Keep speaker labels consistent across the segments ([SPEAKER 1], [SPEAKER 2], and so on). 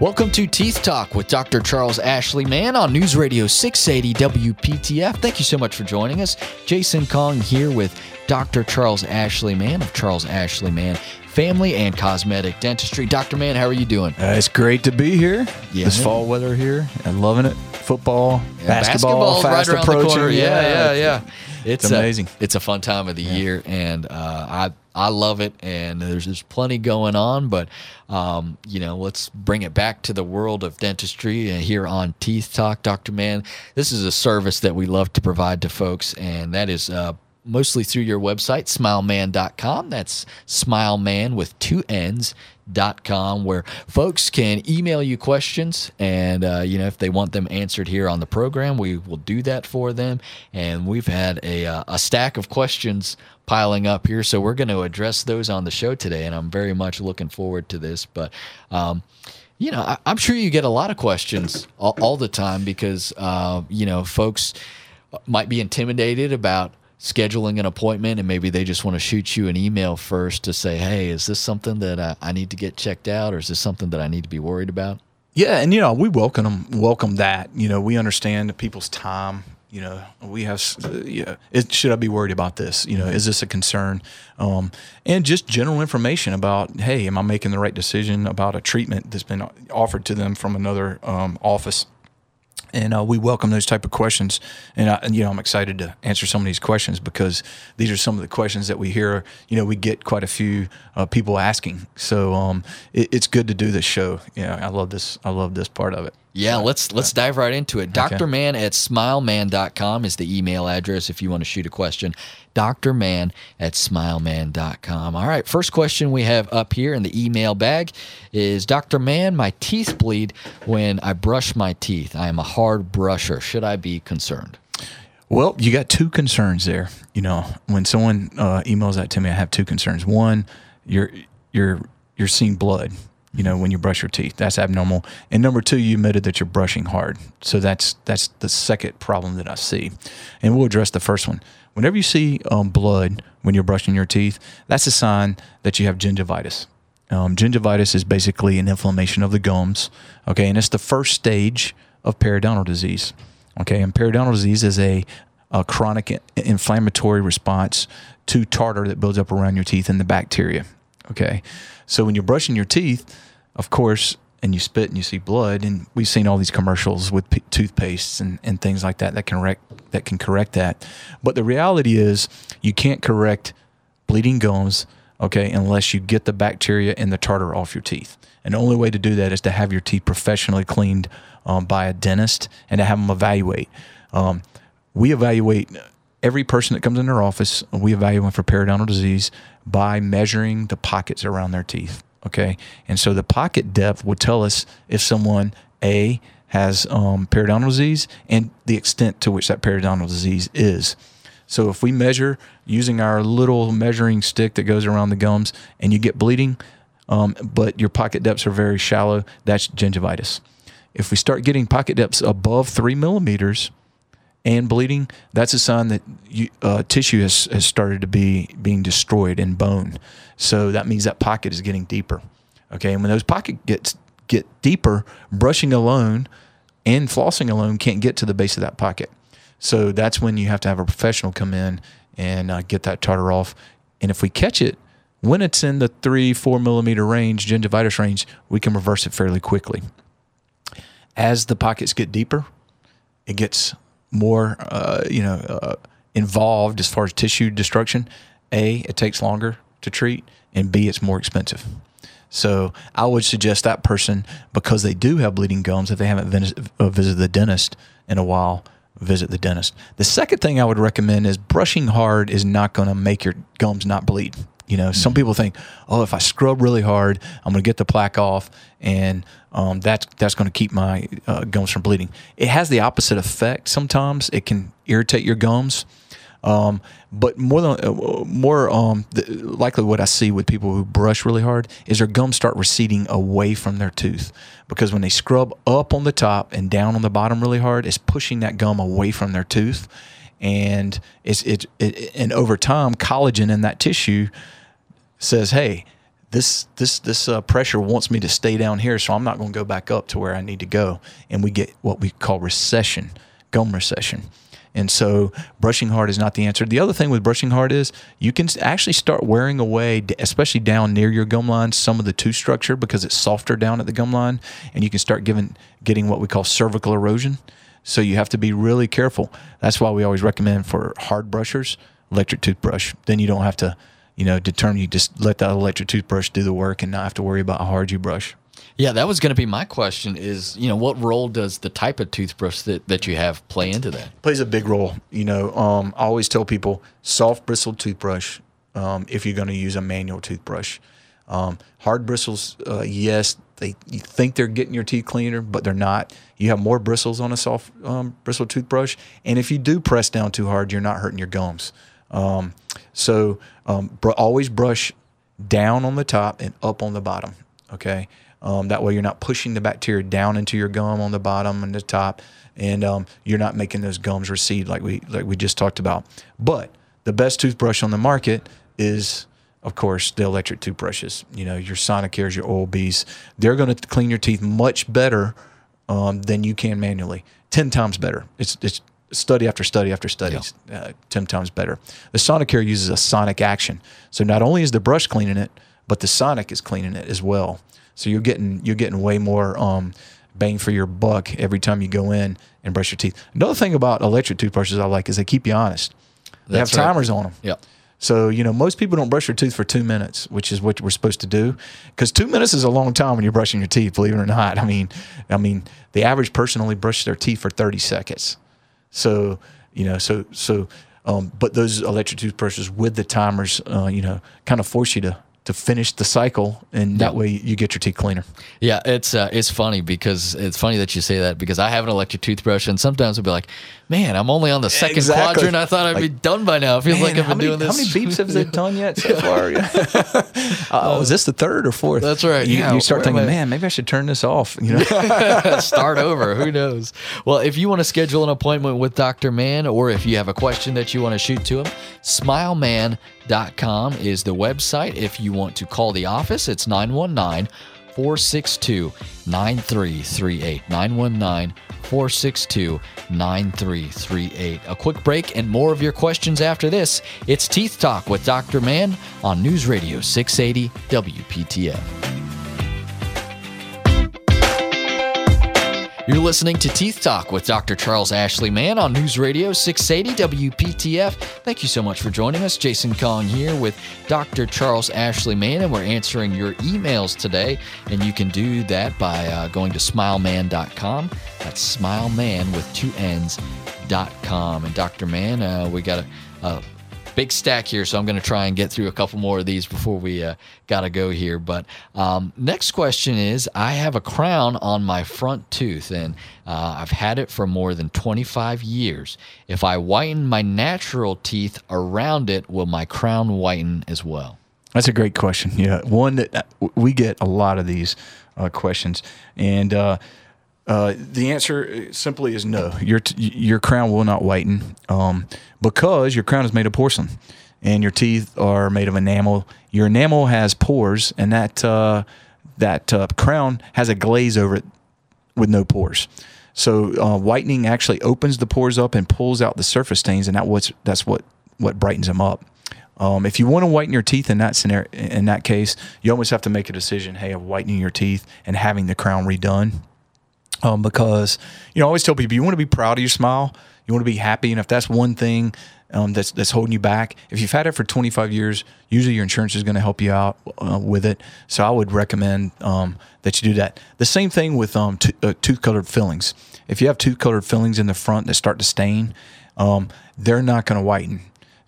[SPEAKER 1] Welcome to Teeth Talk with Dr. Charles Ashley Mann on News Radio 680 WPTF. Thank you so much for joining us. Jason Kong here with Dr. Charles Ashley Mann of Charles Ashley Mann Family and Cosmetic Dentistry. Dr. Mann, how are you doing?
[SPEAKER 2] Uh, it's great to be here.
[SPEAKER 1] Yeah.
[SPEAKER 2] This fall weather here. I'm loving it. Football,
[SPEAKER 1] Yeah,
[SPEAKER 2] basketball, fast
[SPEAKER 1] right
[SPEAKER 2] approaching.
[SPEAKER 1] corner. Yeah, yeah, yeah. It's,
[SPEAKER 2] It's
[SPEAKER 1] a-
[SPEAKER 2] amazing.
[SPEAKER 1] it's a fun time of the year, and uh, I I love it. And there's there's plenty going on, but um, you know, let's bring it back to the world of dentistry uh, here on Teeth Talk, Doctor Mann. This is a service that we love to provide to folks, and that is. Uh, Mostly through your website, smilemann.com. That's smilemann with two N's dot com where folks can email you questions and uh, you know if they want them answered here on the program we will do that for them and we've had a, uh, a stack of questions piling up here so we're going to address those on the show today and i'm very much looking forward to this but um, you know I, i'm sure you get a lot of questions all, all the time because uh, you know folks might be intimidated about scheduling an appointment and maybe they just want to shoot you an email first to say hey is this something that I, I need to get checked out or is this something that i need to be worried about
[SPEAKER 2] Yeah, and you know we welcome them, welcome that. You know we understand people's time. You know we have. Uh, yeah, it, should I be worried about this? You know, is this a concern? Um, and just general information about, hey, am I making the right decision about a treatment that's been offered to them from another um, office? And uh, we welcome those type of questions. And, I, and you know, I'm excited to answer some of these questions because these are some of the questions that we hear. You know, we get quite a few uh, people asking, so um, it, it's good to do this show. Yeah, I love this. I love this part of it.
[SPEAKER 1] Yeah, let's let's dive right into it. Drmann at smilemann.com is the email address if you want to shoot a question. Drmann at smilemann.com. All right, first question we have up here in the email bag is Dr. Mann, my teeth bleed when I brush my teeth. I am a hard brusher. Should I be concerned?
[SPEAKER 2] Well, you got two concerns there. You know, when someone uh, emails that to me, I have two concerns. One, you're you're you're seeing blood. You know, when you brush your teeth, that's abnormal. And number two, you admitted that you're brushing hard. So that's that's the second problem that I see. And we'll address the first one. Whenever you see um, blood when you're brushing your teeth, that's a sign that you have gingivitis. Um, gingivitis is basically an inflammation of the gums. Okay, and it's the first stage of periodontal disease. Okay, and periodontal disease is a, a chronic inflammatory response to tartar that builds up around your teeth and the bacteria. Okay, so when you're brushing your teeth, of course, and you spit and you see blood, and we've seen all these commercials with p- toothpastes and, and things like that that can that can correct that. But the reality is, you can't correct bleeding gums, okay, unless you get the bacteria and the tartar off your teeth. And the only way to do that is to have your teeth professionally cleaned um, by a dentist and to have them evaluate. Um, we evaluate every person that comes in our office. We evaluate them for periodontal disease by measuring the pockets around their teeth. Okay, and so the pocket depth would tell us if someone a has um, periodontal disease and the extent to which that periodontal disease is. So if we measure using our little measuring stick that goes around the gums and you get bleeding, um, but your pocket depths are very shallow, that's gingivitis. If we start getting pocket depths above three millimeters and bleeding, that's a sign that you, uh, tissue has, has started to be being destroyed in bone. So that means that pocket is getting deeper. Okay, and when those pocket gets get deeper, brushing alone and flossing alone can't get to the base of that pocket. So that's when you have to have a professional come in and uh, get that tartar off. And if we catch it when it's in the three, four millimeter range, gingivitis range, we can reverse it fairly quickly. As the pockets get deeper, it gets more, uh, you know, uh, involved as far as tissue destruction. A, it takes longer to treat, and B, it's more expensive. So I would suggest that person, because they do have bleeding gums, if they haven't uh, visited the dentist in a while, visit the dentist. The second thing I would recommend is brushing hard is not going to make your gums not bleed. You know, some people think, oh, if I scrub really hard, I'm going to get the plaque off, and um, that's that's going to keep my uh, gums from bleeding. It has the opposite effect. Sometimes it can irritate your gums, um, but more than uh, more um, the, likely, what I see with people who brush really hard is their gums start receding away from their tooth because when they scrub up on the top and down on the bottom really hard, it's pushing that gum away from their tooth, and it's it, it and over time, collagen in that tissue says, "Hey, this this this uh, pressure wants me to stay down here, so I'm not going to go back up to where I need to go, and we get what we call recession, gum recession. And so brushing hard is not the answer. The other thing with brushing hard is you can actually start wearing away, especially down near your gum line, some of the tooth structure because it's softer down at the gum line, and you can start giving getting what we call cervical erosion. So you have to be really careful. That's why we always recommend for hard brushers, electric toothbrush. Then you don't have to, you know, determine. You just let that electric toothbrush do the work and not have to worry about how hard you brush.
[SPEAKER 1] Yeah, that was going to be my question. Is you know what role does the type of toothbrush that, that you have play into that?
[SPEAKER 2] Plays a big role. You know, um, I always tell people soft bristled toothbrush um, if you're going to use a manual toothbrush. Um, hard bristles, uh, yes, they you think they're getting your teeth cleaner, but they're not. You have more bristles on a soft um, bristle toothbrush, and if you do press down too hard, you're not hurting your gums. Um, so um, br- always brush down on the top and up on the bottom. Okay, um, that way you're not pushing the bacteria down into your gum on the bottom and the top, and um, you're not making those gums recede like we like we just talked about. But the best toothbrush on the market is of course, the electric toothbrushes. You know, your Sonicares, your Oral B's, they're going to clean your teeth much better um, than you can manually. Ten times better. It's it's study after study after study. Yeah. Uh, ten times better. The Sonicare uses a sonic action, so not only is the brush cleaning it, but the sonic is cleaning it as well. So you're getting you're getting way more um, bang for your buck every time you go in and brush your teeth. Another thing about electric toothbrushes I like is they keep you honest. They That's have timers right. on them.
[SPEAKER 1] Yep.
[SPEAKER 2] So, you know, most people don't brush their teeth for two minutes, which is what we're supposed to do. Because two minutes is a long time when you're brushing your teeth, believe it or not. I mean, I mean, the average person only brushes their teeth for 30 seconds. So, you know, so, so, um, but those electric toothbrushes with the timers, uh, you know, kind of force you to to finish the cycle, and that way you get your teeth cleaner.
[SPEAKER 1] Yeah, it's uh, it's funny because it's funny that you say that because I have an electric toothbrush, and sometimes I'll be like, "Man, I'm only on the second exactly. quadrant. I thought I'd like, be done by now. It feels man, like I've been
[SPEAKER 2] many,
[SPEAKER 1] doing this.
[SPEAKER 2] How many beeps have they done yet so far? uh, oh, is this the third or fourth?
[SPEAKER 1] That's right.
[SPEAKER 2] You, yeah, you start thinking, man, maybe I should turn this off. You know,
[SPEAKER 1] start over. Who knows? Well, if you want to schedule an appointment with Doctor Mann, or if you have a question that you want to shoot to him, SmileMann.com is the website. If you want to call the office, it's 919 462 9338. 919 462 9338. A quick break and more of your questions after this. It's Teeth Talk with Dr. Mann on News Radio 680 WPTF. You're listening to Teeth Talk with Dr. Charles Ashley Mann on News Radio 680 WPTF. Thank you so much for joining us. Jason Kong here with Dr. Charles Ashley Mann, and we're answering your emails today. And you can do that by uh, going to smilemann.com. That's smilemann with two N's.com. And Dr. Mann, uh, we got a, a big stack here, so I'm going to try and get through a couple more of these before we uh, got to go here. But um, next question is I have a crown on my front tooth, and uh, I've had it for more than 25 years. If I whiten my natural teeth around it, will my crown whiten as well?
[SPEAKER 2] That's a great question. Yeah, one that uh, we get a lot of these uh, questions, and uh, uh, the answer simply is no. Your your crown will not whiten um, because your crown is made of porcelain, and your teeth are made of enamel. Your enamel has pores, and that uh, that uh, crown has a glaze over it with no pores. So uh, whitening actually opens the pores up and pulls out the surface stains, and that what's that's what what brightens them up. Um, if you want to whiten your teeth in that scenario, in that case, you almost have to make a decision: hey, of whitening your teeth and having the crown redone um, because you know I always tell people you want to be proud of your smile, you want to be happy, and if that's one thing um, that's that's holding you back, if you've had it for 25 years, usually your insurance is going to help you out uh, with it. So I would recommend um, that you do that. The same thing with um, uh, tooth colored fillings. If you have tooth colored fillings in the front that start to stain, um, they're not going to whiten.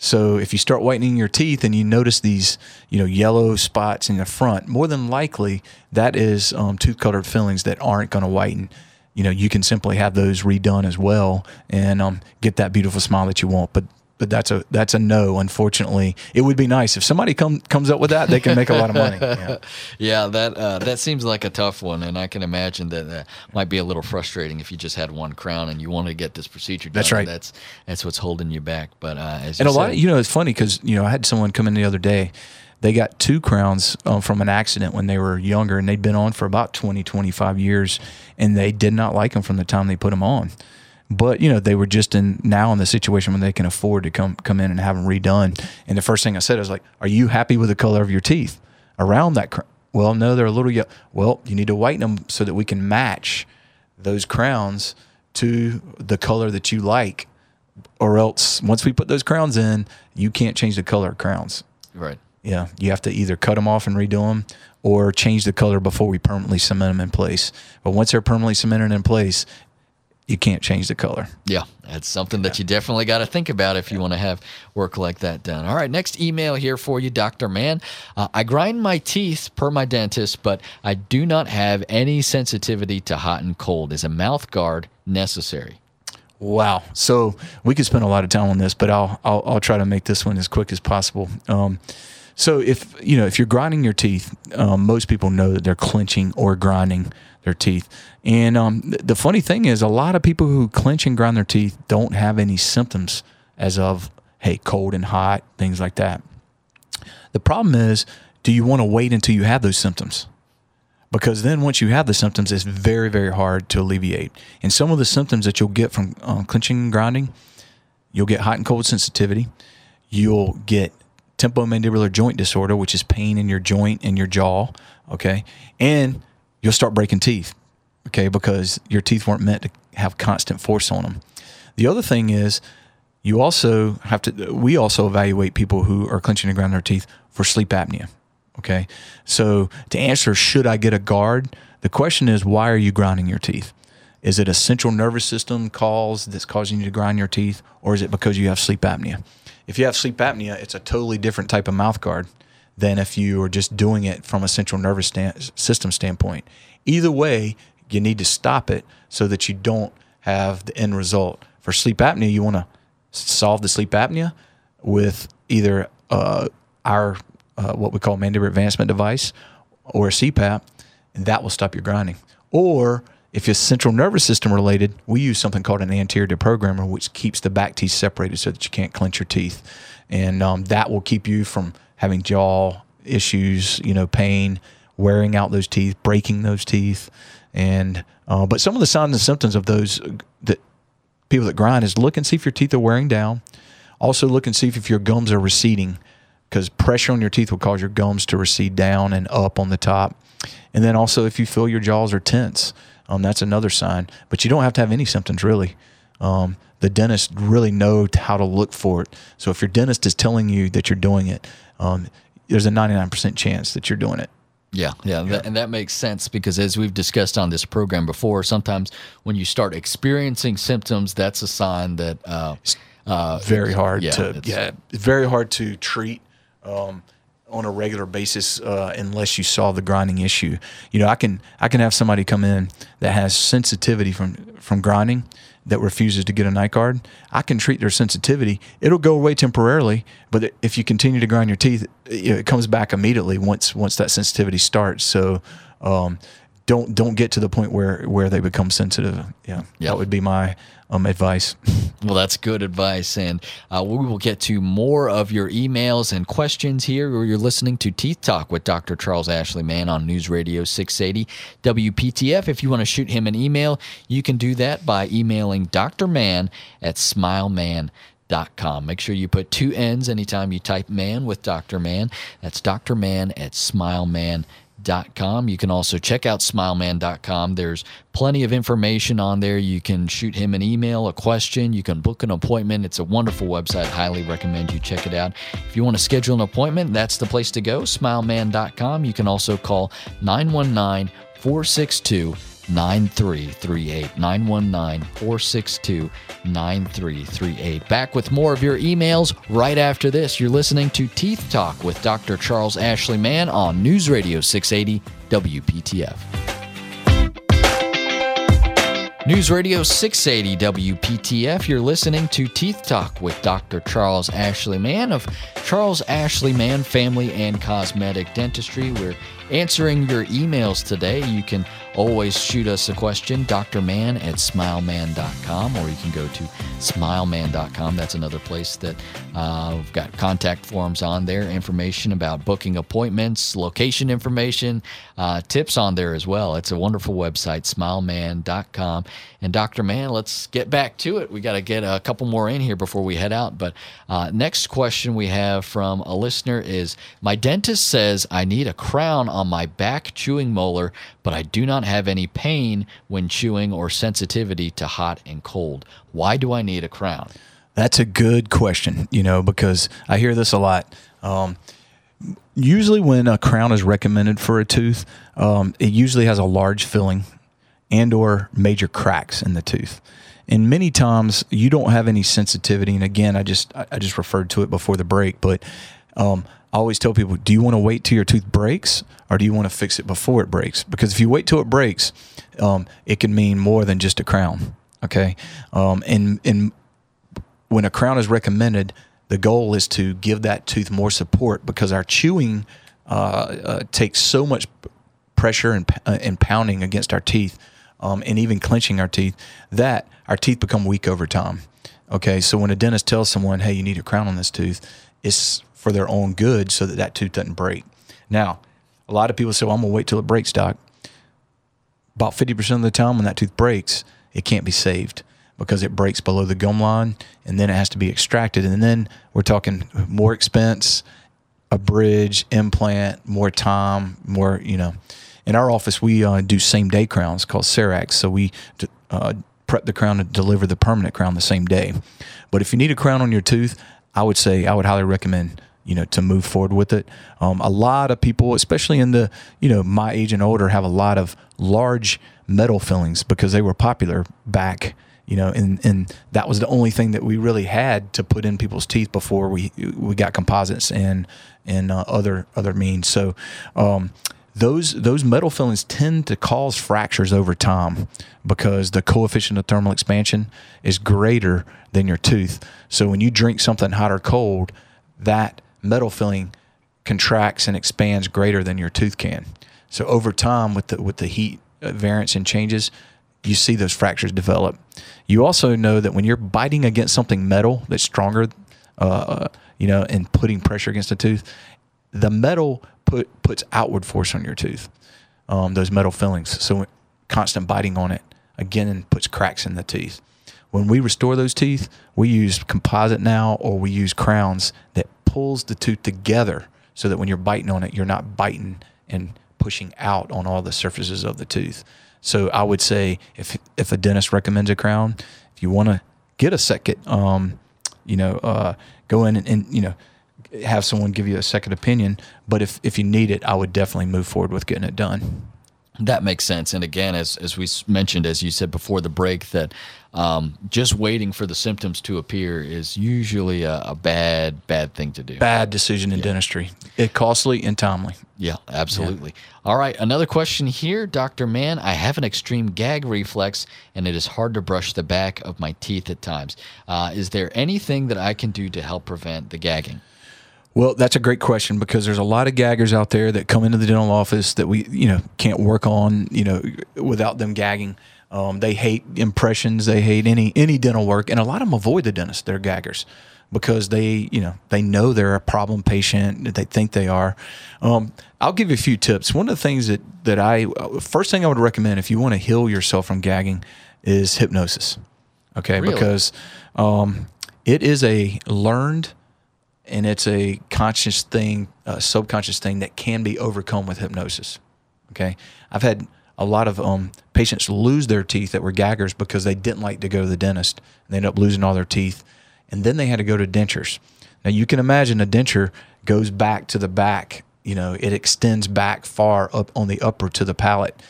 [SPEAKER 2] So if you start whitening your teeth and you notice these, you know, yellow spots in the front, more than likely that is um, tooth colored fillings that aren't going to whiten. You know, you can simply have those redone as well and um, get that beautiful smile that you want. But but that's a that's a no. Unfortunately, it would be nice if somebody come comes up with that. They can make a lot of money.
[SPEAKER 1] Yeah, yeah that uh, that seems like a tough one, and I can imagine that that might be a little frustrating if you just had one crown and you want to get this procedure done.
[SPEAKER 2] That's right.
[SPEAKER 1] That's that's what's holding you back. But uh, as
[SPEAKER 2] and
[SPEAKER 1] a
[SPEAKER 2] lot, of, you know, it's funny because you know I had someone come in the other day they got two crowns uh, from an accident when they were younger, and they'd been on for about 20, 25 years, and they did not like them from the time they put them on. But you know they were just in now in the situation when they can afford to come come in and have them redone. And the first thing I said was like, "Are you happy with the color of your teeth around that?" Cr-? Well, no, they're a little. Ye- well, you need to whiten them so that we can match those crowns to the color that you like, or else once we put those crowns in, you can't change the color of crowns.
[SPEAKER 1] Right.
[SPEAKER 2] Yeah, you have to either cut them off and redo them, or change the color before we permanently cement them in place. But once they're permanently cemented in place, you can't change the color.
[SPEAKER 1] Yeah, that's something that you definitely got to think about if you want to have work like that done. All right, next email here for you, Dr. Mann. Uh, I grind my teeth per my dentist, but I do not have any sensitivity to hot and cold. Is a mouth guard necessary?
[SPEAKER 2] Wow. So we could spend a lot of time on this, but I'll I'll, I'll try to make this one as quick as possible. Um, so if you know if you're grinding your teeth, um, most people know that they're clenching or grinding their teeth. And um, th- the funny thing is, a lot of people who clench and grind their teeth don't have any symptoms as of hey cold and hot things like that. The problem is, do you want to wait until you have those symptoms? Because then once you have the symptoms, it's very very hard to alleviate. And some of the symptoms that you'll get from uh, clenching and grinding, you'll get hot and cold sensitivity. You'll get temporomandibular joint disorder, which is pain in your joint and your jaw. Okay. And you'll start breaking teeth. Okay. Because your teeth weren't meant to have constant force on them. The other thing is, you also have to, we also evaluate people who are clenching and grinding their teeth for sleep apnea. Okay. So to answer, should I get a guard? The question is, why are you grinding your teeth? Is it a central nervous system cause that's causing you to grind your teeth, or is it because you have sleep apnea? If you have sleep apnea, it's a totally different type of mouth guard than if you are just doing it from a central nervous stand, system standpoint. Either way, you need to stop it so that you don't have the end result. For sleep apnea, you want to solve the sleep apnea with either uh, our uh, what we call mandibular advancement device or a CPAP, and that will stop your grinding. Or if it's central nervous system related, we use something called an anterior deprogrammer, which keeps the back teeth separated so that you can't clench your teeth, and um, that will keep you from having jaw issues, you know, pain, wearing out those teeth, breaking those teeth, and uh, but some of the signs and symptoms of those that people that grind is look and see if your teeth are wearing down. Also, look and see if your gums are receding because pressure on your teeth will cause your gums to recede down and up on the top. And then also, if you feel your jaws are tense, um, that's another sign. But you don't have to have any symptoms really. Um, the dentist really know how to look for it. So if your dentist is telling you that you're doing it, um, there's a 99% chance that you're doing it.
[SPEAKER 1] Yeah, yeah, That, and that makes sense because as we've discussed on this program before, sometimes when you start experiencing symptoms, that's a sign that uh, uh,
[SPEAKER 2] very hard
[SPEAKER 1] yeah,
[SPEAKER 2] to yeah, very hard to treat um, on a regular basis uh, unless you solve the grinding issue. You know, I can I can have somebody come in that has sensitivity from from grinding that refuses to get a night guard. I can treat their sensitivity. It'll go away temporarily, but if you continue to grind your teeth, it, comes back immediately once once that sensitivity starts. So. Um, don't don't get to the point where where they become sensitive. Yeah,
[SPEAKER 1] Yeah.
[SPEAKER 2] that would be my um, advice.
[SPEAKER 1] Well, that's good advice. And uh, we will get to more of your emails and questions here. Where you're listening to Teeth Talk with Dr. Charles Ashley Mann on News Radio 680 WPTF. If you want to shoot him an email, you can do that by emailing Dr. Mann at smilemann.com. Make sure you put two N's anytime you type man with Dr. Mann. That's Dr. Mann at smilemann.com. Com. You can also check out smilemann.com. There's plenty of information on there. You can shoot him an email, a question, you can book an appointment. It's a wonderful website. Highly recommend you check it out. If you want to schedule an appointment, that's the place to go, smilemann.com. You can also call 919 462 9338 919 462 9338. Back with more of your emails right after this. You're listening to Teeth Talk with Dr. Charles Ashley Mann on News Radio 680 WPTF. News Radio 680 WPTF. You're listening to Teeth Talk with Dr. Charles Ashley Mann of Charles Ashley Mann Family and Cosmetic Dentistry. We're answering your emails today. You can always shoot us a question, Doctor drmann at smilemann.com, or you can go to smilemann.com. That's another place that uh, we've got contact forms on there, information about booking appointments, location information, uh, tips on there as well. It's a wonderful website, smilemann.com. And Dr. Mann, let's get back to it. We got to get a couple more in here before we head out. But uh, next question we have from a listener is My dentist says I need a crown on my back chewing molar, but I do not have any pain when chewing or sensitivity to hot and cold. Why do I need a crown?
[SPEAKER 2] That's a good question, you know, because I hear this a lot. Um, usually, when a crown is recommended for a tooth, um, it usually has a large filling and or major cracks in the tooth. And many times you don't have any sensitivity. And again, I just I just referred to it before the break, but um, I always tell people, do you want to wait till your tooth breaks or do you want to fix it before it breaks? Because if you wait till it breaks, um, it can mean more than just a crown. Okay. Um, and, and when a crown is recommended, the goal is to give that tooth more support because our chewing uh, uh, takes so much pressure and, uh, and pounding against our teeth um, and even clenching our teeth that our teeth become weak over time. Okay, so when a dentist tells someone, hey, you need a crown on this tooth, it's for their own good so that that tooth doesn't break. Now, a lot of people say, well, I'm going to wait till it breaks, doc. About 50% of the time when that tooth breaks, it can't be saved because it breaks below the gum line and then it has to be extracted. And then we're talking more expense, a bridge, implant, more time, more, you know. In our office, we uh, do same day crowns called CEREC. So we uh, prep the crown and deliver the permanent crown the same day. But if you need a crown on your tooth, I would say I would highly recommend you know to move forward with it. Um, a lot of people, especially in the you know my age and older, have a lot of large metal fillings because they were popular back you know, and and that was the only thing that we really had to put in people's teeth before we we got composites and and uh, other other means. So. Um, those those metal fillings tend to cause fractures over time because the coefficient of thermal expansion is greater than your tooth. So when you drink something hot or cold, that metal filling contracts and expands greater than your tooth can. So over time, with the with the heat variance and changes, you see those fractures develop. You also know that when you're biting against something metal that's stronger, uh, you know, and putting pressure against the tooth, the metal put puts outward force on your tooth. Um, those metal fillings. So constant biting on it again puts cracks in the teeth. When we restore those teeth, we use composite now, or we use crowns that pulls the tooth together, so that when you're biting on it, you're not biting and pushing out on all the surfaces of the tooth. So I would say if if a dentist recommends a crown, if you want to get a second, um, you know, uh, go in and, and, you know have someone give you a second opinion. But if if you need it, I would definitely move forward with getting it done.
[SPEAKER 1] That makes sense. And again, as, as we mentioned, as you said before the break, that um, just waiting for the symptoms to appear is usually a, a bad, bad thing to do.
[SPEAKER 2] Bad decision in yeah. dentistry. It costly and timely.
[SPEAKER 1] Yeah, absolutely. Yeah. All right. Another question here, Dr. Mann. I have an extreme gag reflex and it is hard to brush the back of my teeth at times. Uh, is there anything that I can do to help prevent the gagging?
[SPEAKER 2] Well, that's a great question because there's a lot of gaggers out there that come into the dental office that we, you know, can't work on, you know, without them gagging. Um, they hate impressions. They hate any any dental work, and a lot of them avoid the dentist. They're gaggers because they, you know, they know they're a problem patient. That they think they are. Um, I'll give you a few tips. One of the things that that I first thing I would recommend if you want to heal yourself from gagging is hypnosis. Okay, really? because um, it is a learned and it's a conscious thing, a subconscious thing that can be overcome with hypnosis. Okay, I've had a lot of um, patients lose their teeth that were gaggers because they didn't like to go to the dentist. And they end up losing all their teeth, and then they had to go to dentures. Now you can imagine a denture goes back to the back. You know, it extends back far up on the upper to the palate.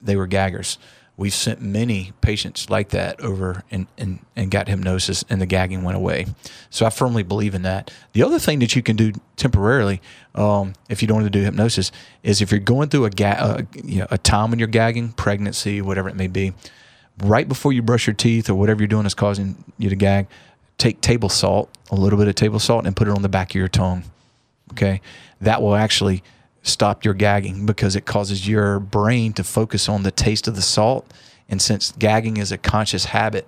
[SPEAKER 2] They were gaggers we've sent many patients like that over and, and, and got hypnosis and the gagging went away. So I firmly believe in that. The other thing that you can do temporarily, um, if you don't want to do hypnosis, is if you're going through a, ga- you know, a time when you're gagging, pregnancy, whatever it may be, right before you brush your teeth or whatever you're doing is causing you to gag, take table salt, a little bit of table salt, and put it on the back of your tongue. Okay. That will actually stop your gagging because it causes your brain to focus on the taste of the salt. And since gagging is a conscious habit,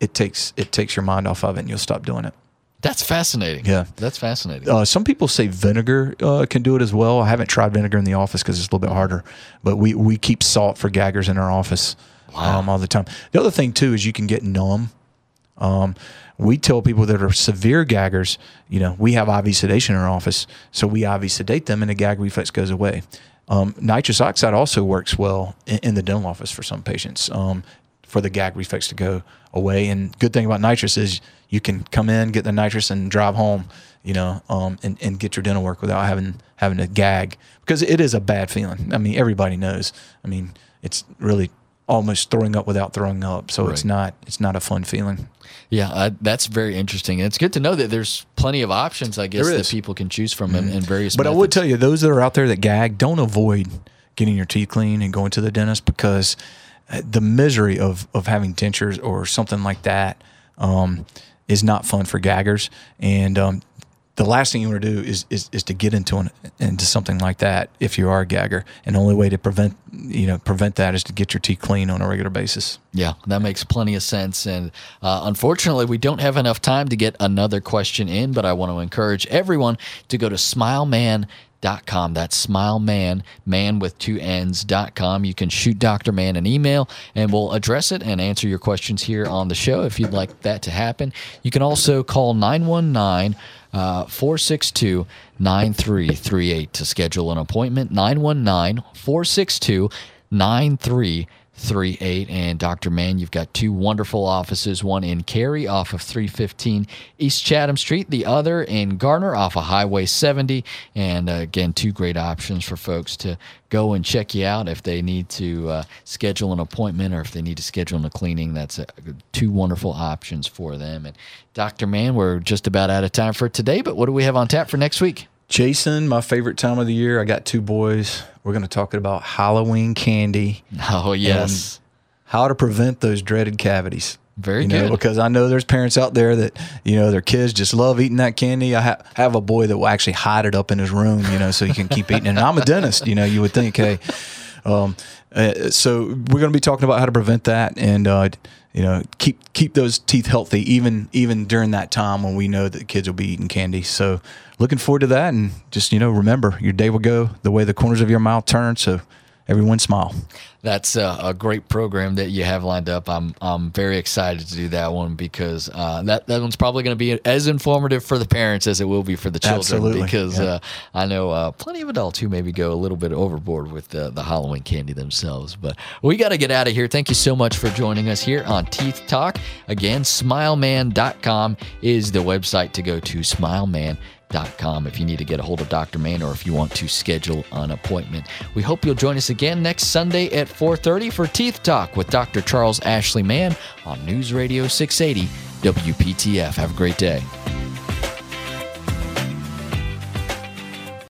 [SPEAKER 2] it takes it takes your mind off of it and you'll stop doing it.
[SPEAKER 1] That's fascinating.
[SPEAKER 2] Yeah.
[SPEAKER 1] That's fascinating.
[SPEAKER 2] Uh, some people say vinegar uh, can do it as well. I haven't tried vinegar in the office because it's a little bit harder, but we, we keep salt for gaggers in our office um, all the time. The other thing too is you can get numb. Um, we tell people that are severe gaggers, you know, we have IV sedation in our office, so we IV sedate them, and the gag reflex goes away. Um, nitrous oxide also works well in, in the dental office for some patients um, for the gag reflex to go away. And good thing about nitrous is you can come in, get the nitrous, and drive home, you know, um, and, and get your dental work without having having to gag because it is a bad feeling. I mean, everybody knows. I mean, it's really almost throwing up without throwing up, so it's not it's not a fun feeling.
[SPEAKER 1] Yeah, uh, that's very interesting. And it's good to know that there's plenty of options, I guess, that people can choose from in, in various
[SPEAKER 2] But I
[SPEAKER 1] methods.
[SPEAKER 2] would tell you, those that are out there that gag, don't avoid getting your teeth clean and going to the dentist because uh, the misery of, of having dentures or something like that um, is not fun for gaggers. And um, the last thing you want to do is, is, is to get into an, into something like that if you are a gagger. And the only way to prevent you know prevent that is to get your teeth clean on a regular basis.
[SPEAKER 1] Yeah, that makes plenty of sense. And uh, unfortunately, we don't have enough time to get another question in, but I want to encourage everyone to go to smilemann.com. That's smilemann, man with two N's.com. You can shoot Dr. Mann an email and we'll address it and answer your questions here on the show if you'd like that to happen. You can also call 919 uh, 462 9338 to schedule an appointment. 919 462 9338. And Dr. Mann, you've got two wonderful offices one in Cary off of 315 East Chatham Street, the other in Garner off of Highway 70. And uh, again, two great options for folks to go and check you out if they need to uh, schedule an appointment or if they need to schedule a cleaning. That's a, two wonderful options for them. And Dr. Mann, we're just about out of time for today, but what do we have on tap for next week?
[SPEAKER 2] Jason, my favorite time of the year. I got two boys. We're going to talk about Halloween candy.
[SPEAKER 1] Oh, yes.
[SPEAKER 2] how to prevent those dreaded cavities.
[SPEAKER 1] Very
[SPEAKER 2] you know,
[SPEAKER 1] good.
[SPEAKER 2] Because I know there's parents out there that you know their kids just love eating that candy. I ha- have a boy that will actually hide it up in his room, you know, so he can keep eating it. And I'm a dentist, you know. You would think, hey, um, uh, so we're going to be talking about how to prevent that and uh, you know keep keep those teeth healthy even even during that time when we know that kids will be eating candy. So looking forward to that and just you know remember your day will go the way the corners of your mouth turn. So everyone smile.
[SPEAKER 1] That's a, a great program that you have lined up. I'm I'm very excited to do that one because uh, that that one's probably going to be as informative for the parents as it will be for the children.
[SPEAKER 2] Absolutely,
[SPEAKER 1] Because
[SPEAKER 2] yeah.
[SPEAKER 1] uh, I know uh, plenty of adults who maybe go a little bit overboard with the, the Halloween candy themselves. But we got to get out of here. Thank you so much for joining us here on Teeth Talk. Again, SmileMann.com is the website to go to. SmileMann com if you need to get a hold of Dr. Mann or if you want to schedule an appointment. We hope you'll join us again next Sunday at 4:30 for Teeth Talk with Dr. Charles Ashley Mann on News Radio 680 WPTF. Have a great day.